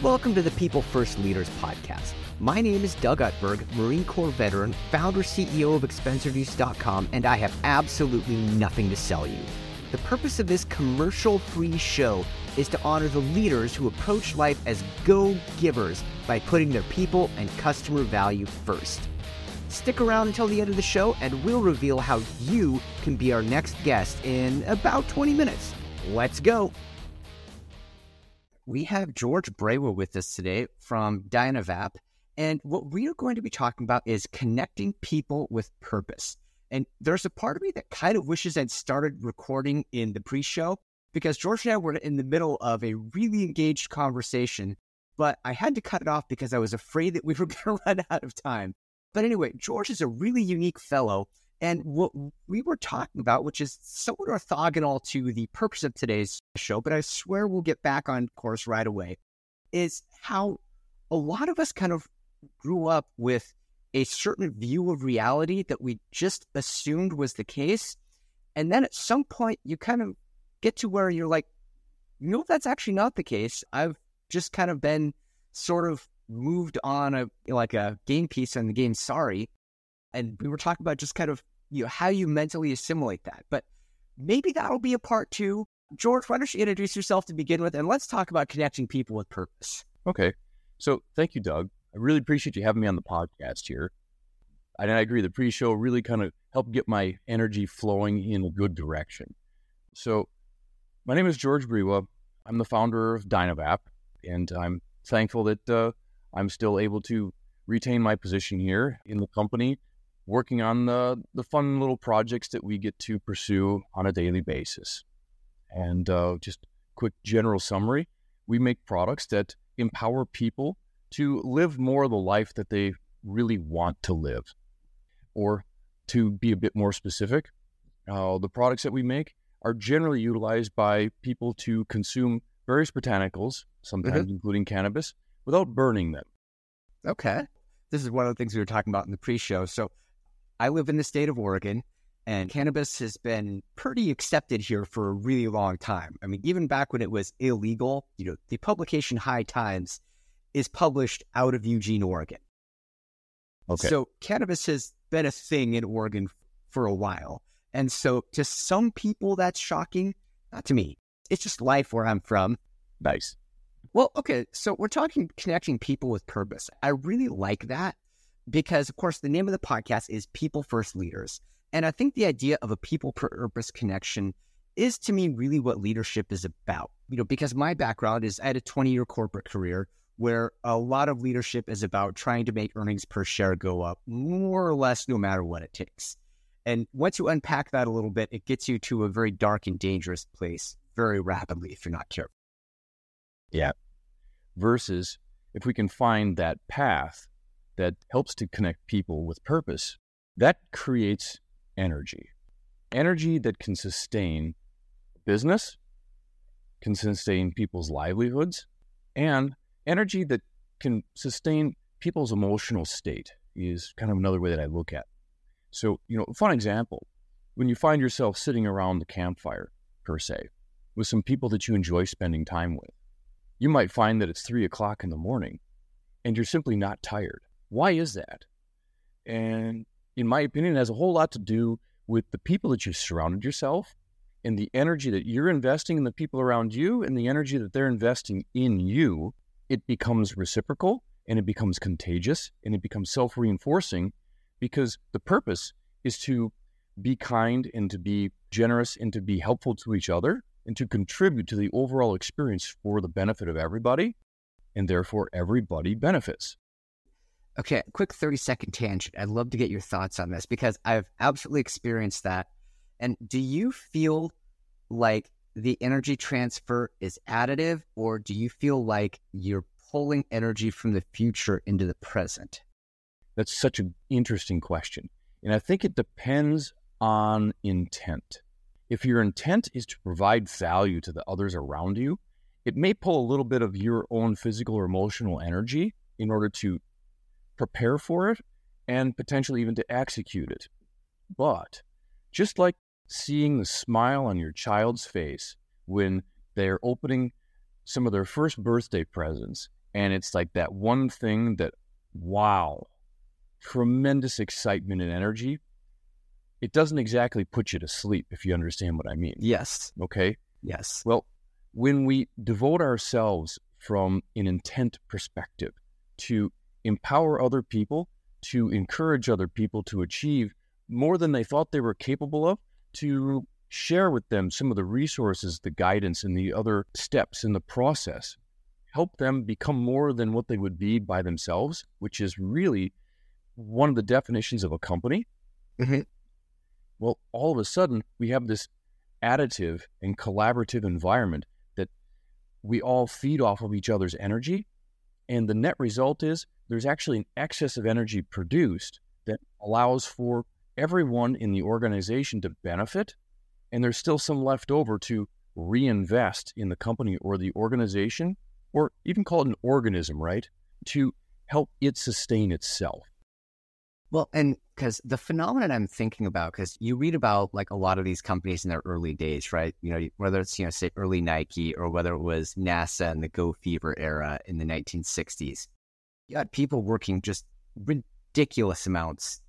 Welcome to the People First Leaders podcast. My name is Doug Utberg, Marine Corps veteran, founder CEO of ExpenseReduce.com, and I have absolutely nothing to sell you. The purpose of this commercial free show is to honor the leaders who approach life as go givers by putting their people and customer value first. Stick around until the end of the show, and we'll reveal how you can be our next guest in about 20 minutes. Let's go. We have George Breiwa with us today from Dynavap. And what we are going to be talking about is connecting people with purpose. And there's a part of me that kind of wishes I'd started recording in the pre show because George and I were in the middle of a really engaged conversation, but I had to cut it off because I was afraid that we were going to run out of time. But anyway, George is a really unique fellow and what we were talking about, which is somewhat orthogonal to the purpose of today's show, but I swear we'll get back on course right away, is how a lot of us kind of grew up with a certain view of reality that we just assumed was the case. And then at some point, you kind of get to where you're like, you know, that's actually not the case. I've just kind of been sort of moved on a like a game piece on the game sorry and we were talking about just kind of you know how you mentally assimilate that. But maybe that'll be a part two. George, why don't you introduce yourself to begin with, and let's talk about connecting people with purpose. Okay, so thank you, Doug. I really appreciate you having me on the podcast here. And I agree, the pre-show really kind of helped get my energy flowing in a good direction. So, my name is George Breiwa. I'm the founder of Dynavap, and I'm thankful that uh, I'm still able to retain my position here in the company working on the, the fun little projects that we get to pursue on a daily basis. And uh, just quick general summary we make products that empower people to live more of the life that they really want to live. Or to be a bit more specific, uh, the products that we make are generally utilized by people to consume various botanicals, sometimes mm-hmm. including cannabis, without burning them. Okay. This is one of the things we were talking about in the pre show. So, I live in the state of Oregon, and cannabis has been pretty accepted here for a really long time. I mean, even back when it was illegal, you know, the publication High Times is published out of Eugene, Oregon. Okay. So cannabis has been a thing in Oregon for a while. And so to some people, that's shocking. Not to me. It's just life where I'm from. Nice. Well, okay. So we're talking connecting people with purpose. I really like that because, of course, the name of the podcast is People First Leaders. And I think the idea of a people purpose connection is to me really what leadership is about. You know, because my background is I had a 20 year corporate career where a lot of leadership is about trying to make earnings per share go up more or less no matter what it takes. And once you unpack that a little bit, it gets you to a very dark and dangerous place very rapidly if you're not careful. Yeah. Versus if we can find that path that helps to connect people with purpose, that creates energy. Energy that can sustain business, can sustain people's livelihoods, and energy that can sustain people's emotional state is kind of another way that I look at. So, you know, a fun example when you find yourself sitting around the campfire, per se, with some people that you enjoy spending time with, you might find that it's three o'clock in the morning and you're simply not tired. Why is that? And in my opinion, it has a whole lot to do with the people that you've surrounded yourself and the energy that you're investing in the people around you and the energy that they're investing in you. It becomes reciprocal and it becomes contagious and it becomes self reinforcing because the purpose is to be kind and to be generous and to be helpful to each other and to contribute to the overall experience for the benefit of everybody. And therefore, everybody benefits. Okay, quick 30 second tangent. I'd love to get your thoughts on this because I've absolutely experienced that. And do you feel like the energy transfer is additive, or do you feel like you're pulling energy from the future into the present? That's such an interesting question. And I think it depends on intent. If your intent is to provide value to the others around you, it may pull a little bit of your own physical or emotional energy in order to prepare for it and potentially even to execute it. But just like seeing the smile on your child's face when they're opening some of their first birthday presents and it's like that one thing that, wow, tremendous excitement and energy. It doesn't exactly put you to sleep, if you understand what I mean. Yes. Okay. Yes. Well, when we devote ourselves from an intent perspective to empower other people, to encourage other people to achieve more than they thought they were capable of, to share with them some of the resources, the guidance, and the other steps in the process, help them become more than what they would be by themselves, which is really one of the definitions of a company. Mhm. Well, all of a sudden, we have this additive and collaborative environment that we all feed off of each other's energy. And the net result is there's actually an excess of energy produced that allows for everyone in the organization to benefit. And there's still some left over to reinvest in the company or the organization, or even call it an organism, right? To help it sustain itself. Well, and because the phenomenon I'm thinking about, because you read about like a lot of these companies in their early days, right? You know, whether it's, you know, say early Nike or whether it was NASA in the Go Fever era in the 1960s, you had people working just ridiculous amounts.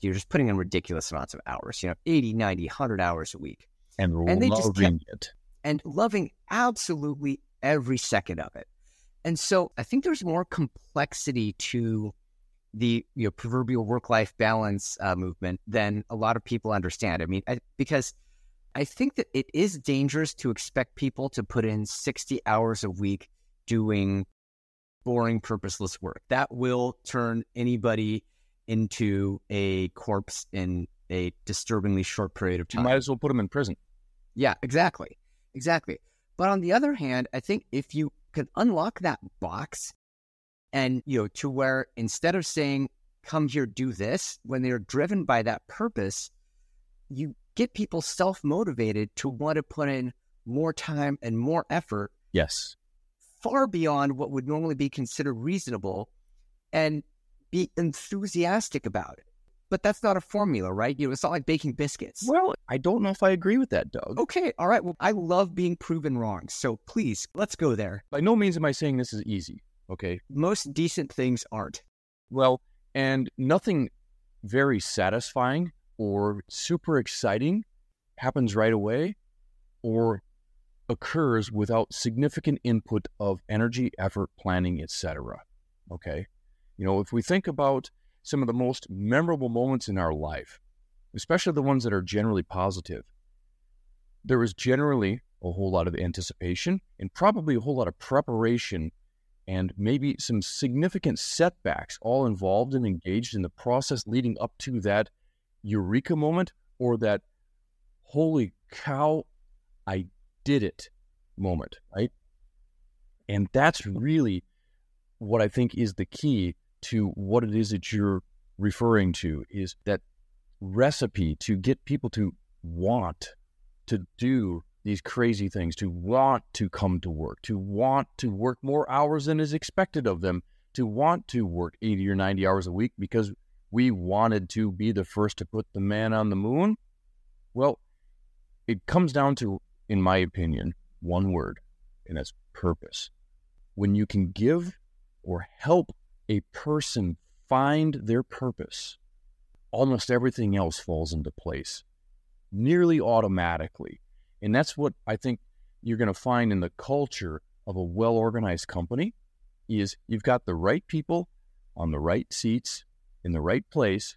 You're just putting in ridiculous amounts of hours, you know, 80, 90, 100 hours a week And, And they just loving it. and loving absolutely every second of it. And so I think there's more complexity to the you know, proverbial work-life balance uh, movement than a lot of people understand. I mean, I, because I think that it is dangerous to expect people to put in 60 hours a week doing boring, purposeless work. That will turn anybody into a corpse in a disturbingly short period of You time. might as well put them in prison. Yeah, exactly. Exactly. But on the other hand, I think if you could unlock that box and, you know, to where instead of saying, come here, do this, when they're driven by that purpose, you get people self motivated to want to put in more time and more effort Yes. Far beyond what would normally be considered reasonable and be enthusiastic about it. But that's not a formula, right? You know, it's not like baking biscuits. Well, I don't know if I agree with that, Doug. Okay, all right. Well, I love being proven wrong. So please, let's go there. By no means am I saying this is easy. Okay. Most decent things aren't. Well, and nothing very satisfying or super exciting happens right away or occurs without significant input of energy, effort, planning, etc. Okay? You know, if we think about some of the most memorable moments in our life, especially the ones that are generally positive, there is generally a whole lot of anticipation and probably a whole lot of preparation and maybe some significant setbacks all involved and engaged in the process leading up to that eureka moment or that holy cow, I did it moment, right? And that's really what I think is the key to what it is that you're referring to is that recipe to get people to want to do these crazy things, to want to come to work, to want to work more hours than is expected of them, to want to work 80 or 90 hours a week because we wanted to be the first to put the man on the moon. Well, it comes down to, in my opinion, one word, and that's purpose. When you can give or help a person find their purpose, almost everything else falls into place nearly automatically. And that's what I think you're going to find in the culture of a well organized company is you've got the right people on the right seats in the right place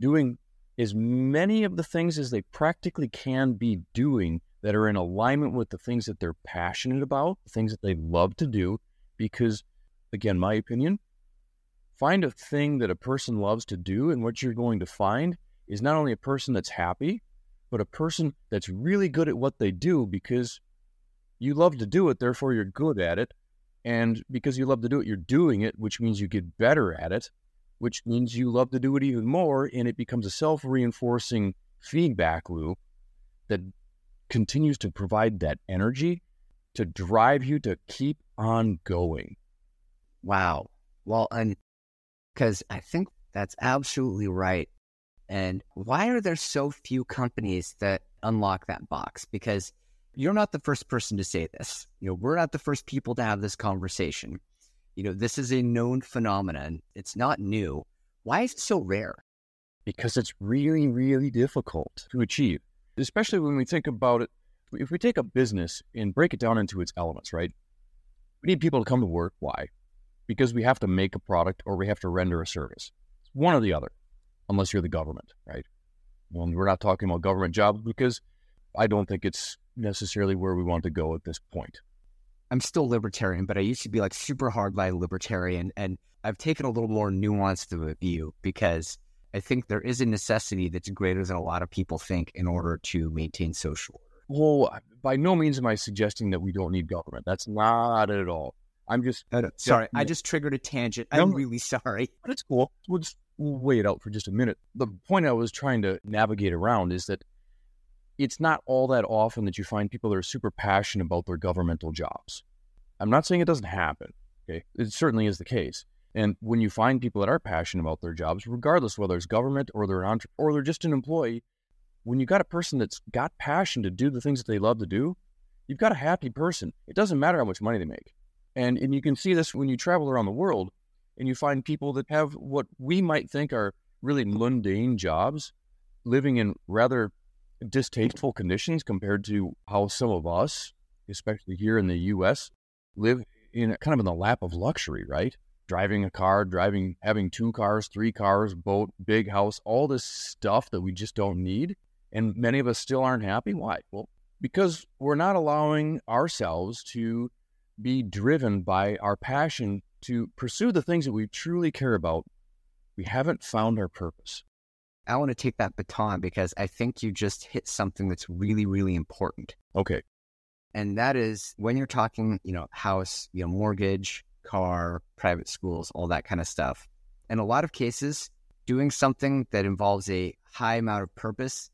doing as many of the things as they practically can be doing that are in alignment with the things that they're passionate about, the things that they love to do because again, my opinion, find a thing that a person loves to do and what you're going to find is not only a person that's happy, but a person that's really good at what they do because you love to do it, therefore you're good at it. And because you love to do it, you're doing it, which means you get better at it, which means you love to do it even more. And it becomes a self reinforcing feedback loop that continues to provide that energy to drive you to keep on going. Wow. Well, and because I think that's absolutely right. And why are there so few companies that unlock that box? Because you're not the first person to say this. You know, we're not the first people to have this conversation. You know, this is a known phenomenon. It's not new. Why is it so rare? Because it's really, really difficult to achieve, especially when we think about it. If we take a business and break it down into its elements, right? We need people to come to work. Why? Because we have to make a product or we have to render a service. It's one or the other, unless you're the government, right? Well, we're not talking about government jobs because I don't think it's necessarily where we want to go at this point. I'm still libertarian, but I used to be like super hardline libertarian. And I've taken a little more nuanced view because I think there is a necessity that's greater than a lot of people think in order to maintain social order. Well, by no means am I suggesting that we don't need government. That's not at all. I'm just sorry. I just triggered a tangent. I'm really sorry. But it's cool. We'll just we'll wait it out for just a minute. The point I was trying to navigate around is that it's not all that often that you find people that are super passionate about their governmental jobs. I'm not saying it doesn't happen. Okay, it certainly is the case. And when you find people that are passionate about their jobs, regardless whether it's government or they're an entre- or they're just an employee, when you got a person that's got passion to do the things that they love to do, you've got a happy person. It doesn't matter how much money they make. And and you can see this when you travel around the world and you find people that have what we might think are really mundane jobs, living in rather distasteful conditions compared to how some of us, especially here in the US, live in kind of in the lap of luxury, right? Driving a car, driving, having two cars, three cars, boat, big house, all this stuff that we just don't need. And many of us still aren't happy. Why? Well, because we're not allowing ourselves to be driven by our passion to pursue the things that we truly care about. We haven't found our purpose. I want to take that baton because I think you just hit something that's really, really important. Okay. And that is when you're talking, you know, house, you know, mortgage, car, private schools, all that kind of stuff. In a lot of cases, doing something that involves a high amount of purpose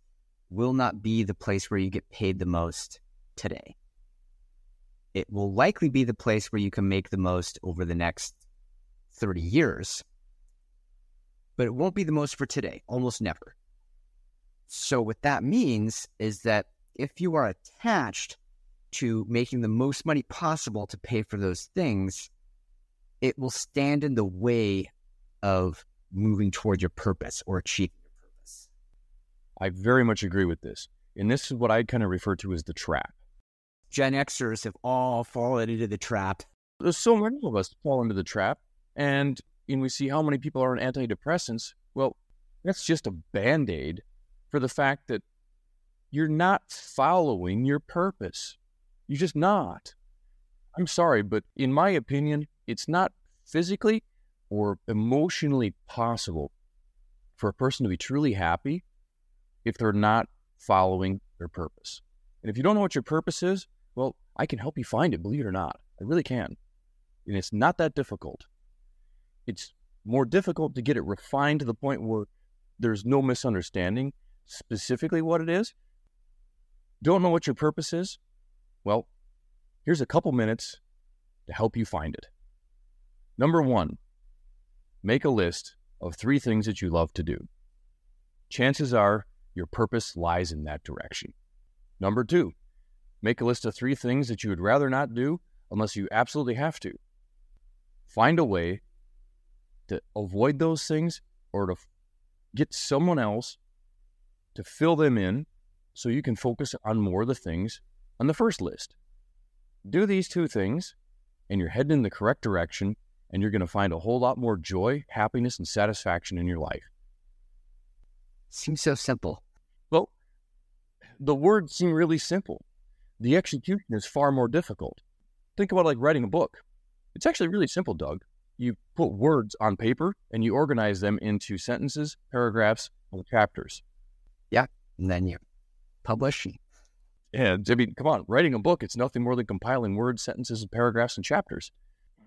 will not be the place where you get paid the most today. It will likely be the place where you can make the most over the next 30 years but it won't be the most for today, almost never. So, what that means is that if you are attached to making the most money possible to pay for those things, it will stand in the way of moving towards your purpose or achieving your purpose. I very much agree with this. And this is what I kind of refer to as the trap. Gen Xers have all fallen into the trap. There's so many of us fall into the trap. And and we see how many people are on antidepressants, well, that's just a band aid for the fact that you're not following your purpose. You're just not. I'm sorry, but in my opinion, it's not physically or emotionally possible for a person to be truly happy if they're not following their purpose. And if you don't know what your purpose is, well, I can help you find it, believe it or not. I really can. And it's not that difficult it's more difficult to get it refined to the point where there's no misunderstanding specifically what it is. Don't know what your purpose is? Well, here's a couple minutes to help you find it. Number one, make a list of three things that you love to do. Chances are your purpose lies in that direction. Number two, make a list of three things that you would rather not do unless you absolutely have to. Find a way to avoid those things or to get someone else to fill them in so you can focus on more of the things on the first list. Do these two things, and you're heading in the correct direction, and you're going to find a whole lot more joy, happiness, and satisfaction in your life. Seems so simple. Well, the words seem really simple. The execution is far more difficult. Think about like writing a book. It's actually really simple, Doug you put words on paper and you organize them into sentences, paragraphs, or chapters. Yeah. And then you publish. And I mean, come on, writing a book, it's nothing more than compiling words, sentences, and paragraphs and chapters.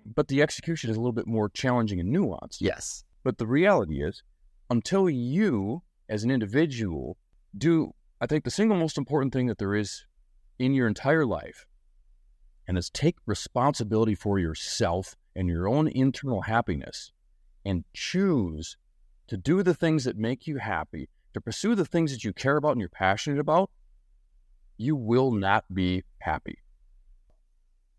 But the execution is a little bit more challenging and nuanced. Yes. But the reality is, until you, as an individual, do, I think, the single most important thing that there is in your entire life, and is take responsibility for yourself and your own internal happiness and choose to do the things that make you happy, to pursue the things that you care about and you're passionate about, you will not be happy.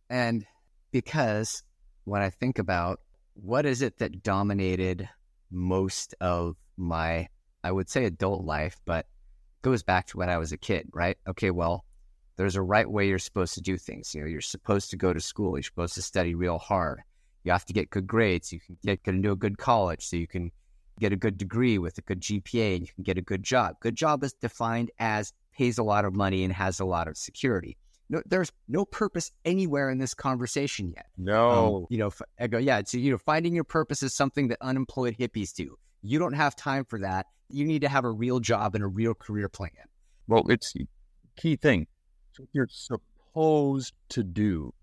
And because when I think about what is it that dominated most of my, I would say adult life, but goes back to when I was a kid, right? Okay, well, there's a right way you're supposed to do things. You know, you're supposed to go to school. You're supposed to study real hard. You have to get good grades. You can get, get into a good college so you can get a good degree with a good GPA and you can get a good job. Good job is defined as pays a lot of money and has a lot of security. No, there's no purpose anywhere in this conversation yet. No, um, you know, I go, yeah. So you know, finding your purpose is something that unemployed hippies do. You don't have time for that. You need to have a real job and a real career plan. Well, it's key thing. So you're supposed to do.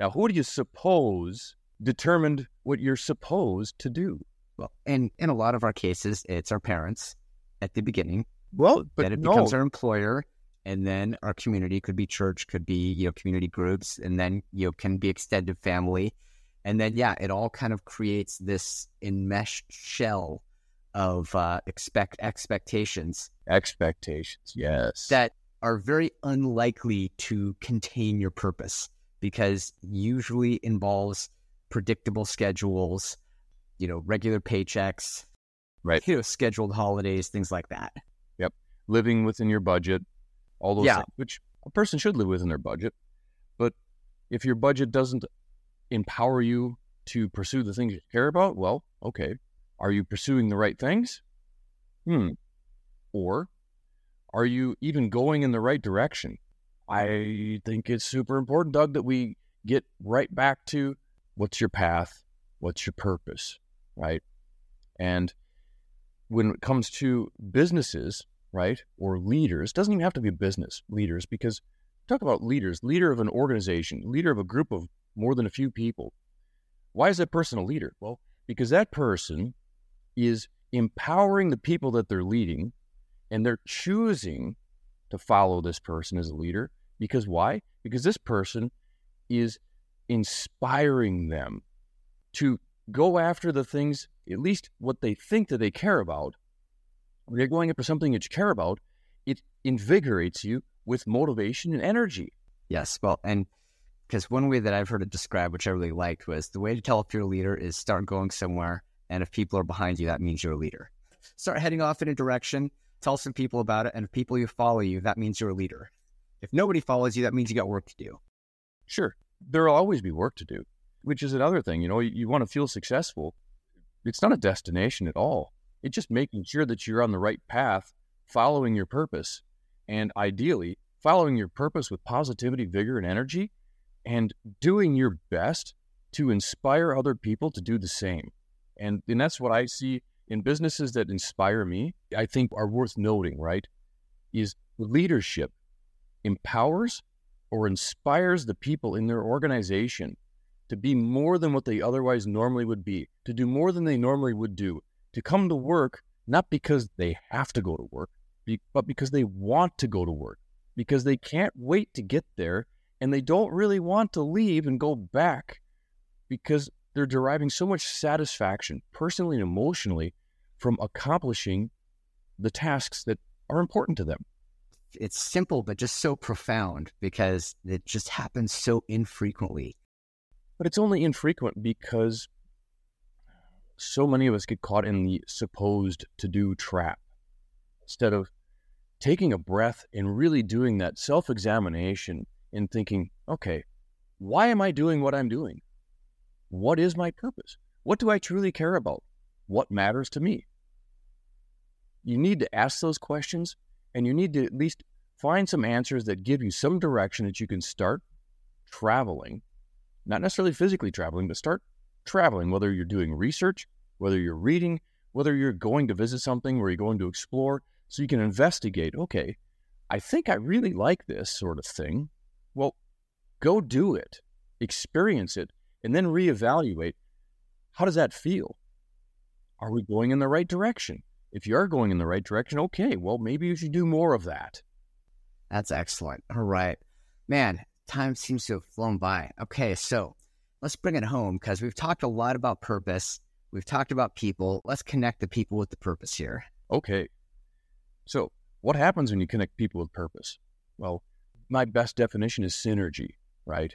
Now, who do you suppose determined what you're supposed to do? Well, and in a lot of our cases, it's our parents at the beginning. Well, but then it no. becomes our employer, and then our community could be church, could be you know community groups, and then you know can be extended family, and then yeah, it all kind of creates this enmeshed shell of uh, expect expectations, expectations, yes, that are very unlikely to contain your purpose because usually involves predictable schedules, you know, regular paychecks, right? You know, scheduled holidays, things like that. Yep, living within your budget, all those yeah. things, which a person should live within their budget. But if your budget doesn't empower you to pursue the things you care about, well, okay. Are you pursuing the right things? Hmm. Or are you even going in the right direction? I think it's super important, Doug, that we get right back to what's your path? What's your purpose? Right. And when it comes to businesses, right, or leaders, doesn't even have to be business leaders, because talk about leaders, leader of an organization, leader of a group of more than a few people. Why is that person a leader? Well, because that person is empowering the people that they're leading and they're choosing to follow this person as a leader. Because why? Because this person is inspiring them to go after the things, at least what they think that they care about. When you're going after something that you care about, it invigorates you with motivation and energy. Yes. Well, and because one way that I've heard it described, which I really liked, was the way to tell if you're a leader is start going somewhere. And if people are behind you, that means you're a leader. Start heading off in a direction, tell some people about it. And if people you follow you, that means you're a leader. If nobody follows you, that means you got work to do. Sure. There'll always be work to do, which is another thing. You know, you, you want to feel successful. It's not a destination at all. It's just making sure that you're on the right path, following your purpose, and ideally following your purpose with positivity, vigor, and energy, and doing your best to inspire other people to do the same. And, and that's what I see in businesses that inspire me, I think are worth noting, right? Is leadership empowers or inspires the people in their organization to be more than what they otherwise normally would be, to do more than they normally would do, to come to work not because they have to go to work, but because they want to go to work, because they can't wait to get there and they don't really want to leave and go back because they're deriving so much satisfaction, personally and emotionally, from accomplishing the tasks that are important to them. It's simple, but just so profound because it just happens so infrequently. But it's only infrequent because so many of us get caught in the supposed to do trap instead of taking a breath and really doing that self examination and thinking, okay, why am I doing what I'm doing? What is my purpose? What do I truly care about? What matters to me? You need to ask those questions and you need to at least find some answers that give you some direction that you can start traveling, not necessarily physically traveling, but start traveling, whether you're doing research, whether you're reading, whether you're going to visit something where you're going to explore, so you can investigate, okay, I think I really like this sort of thing. Well, go do it, experience it, and then reevaluate how does that feel? Are we going in the right direction? If you are going in the right direction, okay, well, maybe you should do more of that. That's excellent. All right. Man, time seems to have flown by. Okay, so let's bring it home because we've talked a lot about purpose. We've talked about people. Let's connect the people with the purpose here. Okay. So, what happens when you connect people with purpose? Well, my best definition is synergy, right?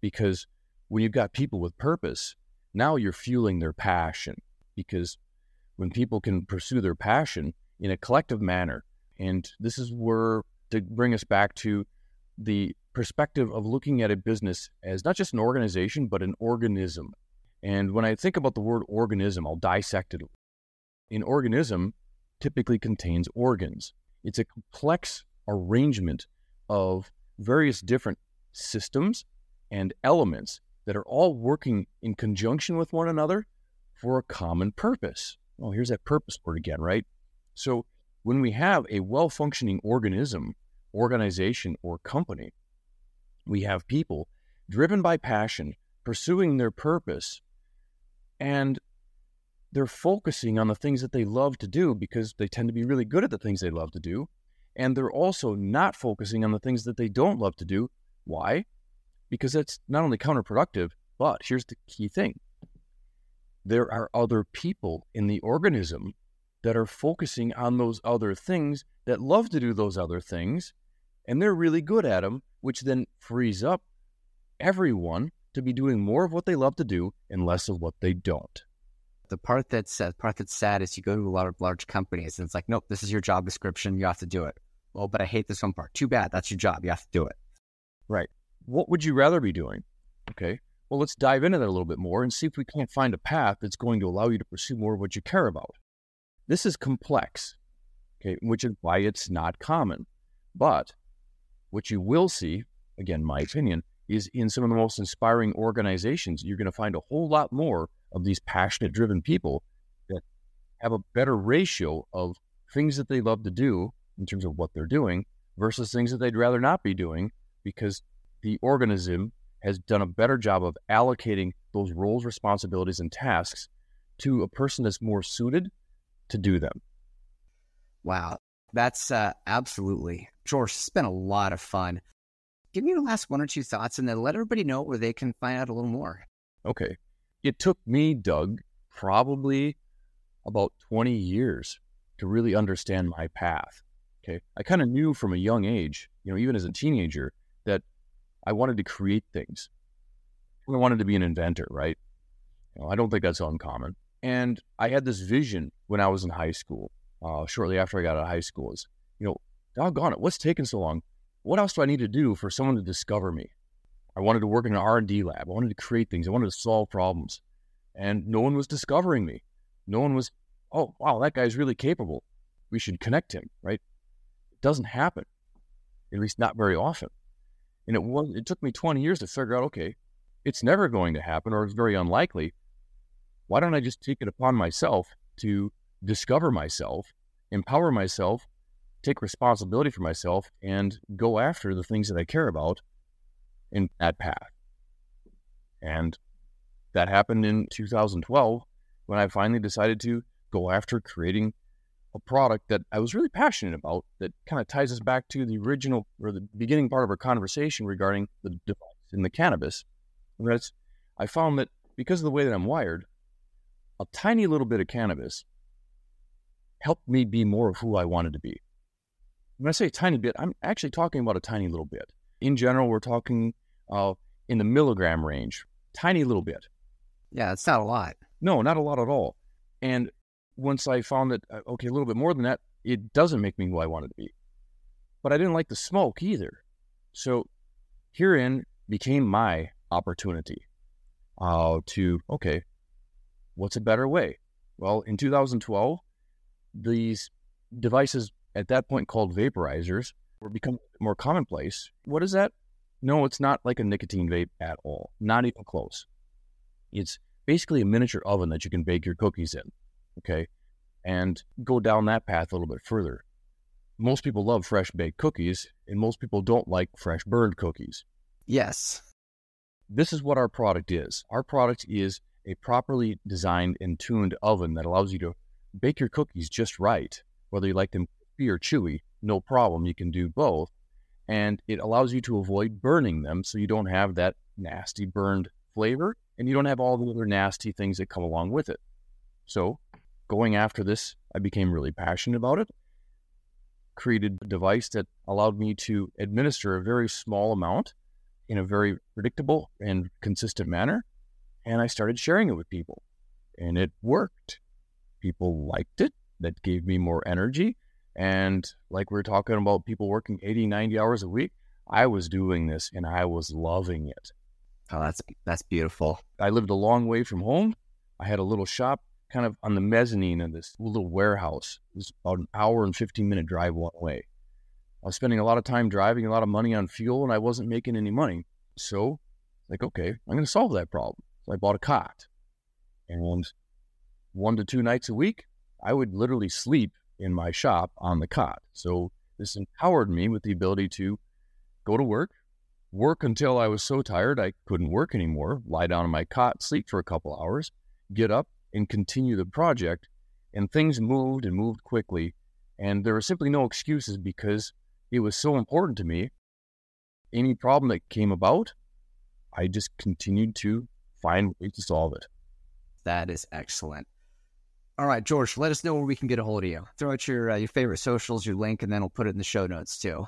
Because when you've got people with purpose, now you're fueling their passion because when people can pursue their passion in a collective manner, and this is where to bring us back to the perspective of looking at a business as not just an organization, but an organism. And when I think about the word organism, I'll dissect it. An organism typically contains organs. It's a complex arrangement of various different systems and elements that are all working in conjunction with one another for a common purpose. Well, here's that purpose word again, right? So when we have a well functioning organism, organization, or company, we have people driven by passion, pursuing their purpose, and they're focusing on the things that they love to do because they tend to be really good at the things they love to do. And they're also not focusing on the things that they don't love to do. Why? Because that's not only counterproductive, but here's the key thing there are other people in the organism that are focusing on those other things that love to do those other things, and they're really good at them, which then frees up everyone to be doing more of what they love to do and less of what they don't. The part that's uh, part that's sad is you go to a lot of large companies and it's like, nope, this is your job description. You have to do it. Well, but I hate this one part. Too bad. That's your job. You have to do it. Right. What would you rather be doing? Okay. Well, let's dive into that a little bit more and see if we can't find a path that's going to allow you to pursue more of what you care about. This is complex, okay, which is why it's not common. But what you will see, again, my opinion, is in some of the most inspiring organizations, you're going to find a whole lot more of these passionate, driven people that have a better ratio of things that they love to do in terms of what they're doing versus things that they'd rather not be doing because the organism has done a better job of allocating those roles, responsibilities, and tasks to a person that's more suited to do them. Wow. That's uh, absolutely. George, it's been a lot of fun. Give me your last one or two thoughts and then let everybody know where they can find out a little more. Okay. It took me, Doug, probably about 20 years to really understand my path. Okay. I kind of knew from a young age, you know, even as a teenager, that I wanted to create things. I wanted to be an inventor, right? You know, I don't think that's uncommon. And I had this vision when I was in high school, uh, shortly after I got out of high school, is, you know, doggone it, what's taking so long? What else do I need to do for someone to discover me? I wanted to work in an R&D lab. I wanted to create things. I wanted to solve problems. And no one was discovering me. No one was, oh, wow, that guy's really capable. We should connect him, right? It doesn't happen, at least not very often. And it was it took me 20 years to figure out, okay, it's never going to happen or it's very unlikely. Why don't I just take it upon myself to discover myself, empower myself, take responsibility for myself, and go after the things that I care about in that path? And that happened in 2012 when I finally decided to go after creating a product that I was really passionate about that kind of ties us back to the original or the beginning part of our conversation regarding the device in the cannabis. And that's, I found that because of the way that I'm wired, a tiny little bit of cannabis helped me be more of who I wanted to be. When I say a tiny bit, I'm actually talking about a tiny little bit. In general, we're talking uh, in the milligram range, tiny little bit. Yeah, it's not a lot. No, not a lot at all. And once I found that, uh, okay, a little bit more than that, it doesn't make me who I wanted to be. But I didn't like the smoke either. So herein became my opportunity uh, to, okay, what's a better way? Well, in 2012, these devices at that point called vaporizers were becoming more commonplace. What is that? No, it's not like a nicotine vape at all. Not even close. It's basically a miniature oven that you can bake your cookies in okay, and go down that path a little bit further. Most people love fresh baked cookies, and most people don't like fresh burned cookies. Yes. This is what our product is. Our product is a properly designed and tuned oven that allows you to bake your cookies just right. Whether you like them crispy or chewy, no problem. You can do both. And it allows you to avoid burning them so you don't have that nasty burned flavor and you don't have all the other nasty things that come along with it. So going after this, I became really passionate about it. Created a device that allowed me to administer a very small amount in a very predictable and consistent manner. And I started sharing it with people, and it worked. People liked it. That gave me more energy. And like we are talking about people working 80, 90 hours a week, I was doing this and I was loving it. Oh, that's that's beautiful. I lived a long way from home. I had a little shop kind of on the mezzanine of this little warehouse. It was about an hour and 15 minute drive one way. I was spending a lot of time driving, a lot of money on fuel, and I wasn't making any money. So, like, okay, I'm going to solve that problem. So I bought a cot. And one to two nights a week, I would literally sleep in my shop on the cot. So this empowered me with the ability to go to work, work until I was so tired I couldn't work anymore, lie down on my cot, sleep for a couple hours, get up and continue the project. And things moved and moved quickly. And there were simply no excuses because it was so important to me. Any problem that came about, I just continued to find ways to solve it. That is excellent. All right, George, let us know where we can get a hold of you. Throw out your uh, your favorite socials, your link, and then we'll put it in the show notes too.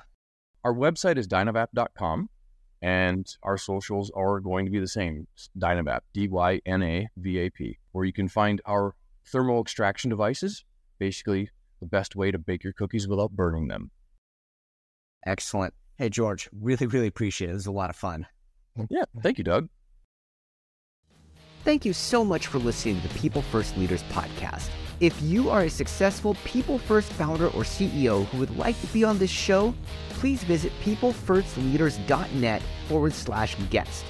Our website is dynavap.com, and our socials are going to be the same Dynavap, D Y N A V A P, where you can find our thermal extraction devices, basically the best way to bake your cookies without burning them. Excellent. Hey, George, really, really appreciate it. It was a lot of fun. Yeah. Thank you, Doug. Thank you so much for listening to the People First Leaders podcast. If you are a successful People First founder or CEO who would like to be on this show, please visit peoplefirstleaders.net forward slash guest.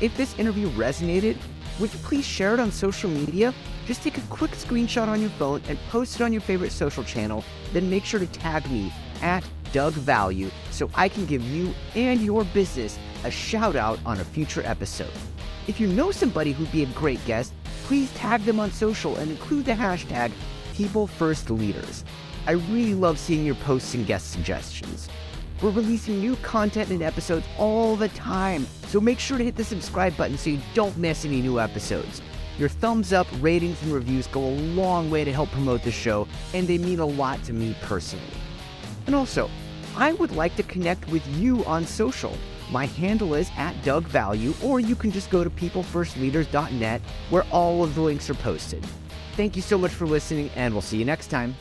If this interview resonated, would you please share it on social media? Just take a quick screenshot on your phone and post it on your favorite social channel, then make sure to tag me at Doug Value so I can give you and your business a shout out on a future episode. If you know somebody who'd be a great guest, please tag them on social and include the hashtag PeopleFirstLeaders. I really love seeing your posts and guest suggestions. We're releasing new content and episodes all the time, so make sure to hit the subscribe button so you don't miss any new episodes. Your thumbs up, ratings, and reviews go a long way to help promote the show, and they mean a lot to me personally. And also, I would like to connect with you on social. My handle is at Doug Value, or you can just go to peoplefirstleaders.net where all of the links are posted. Thank you so much for listening, and we'll see you next time.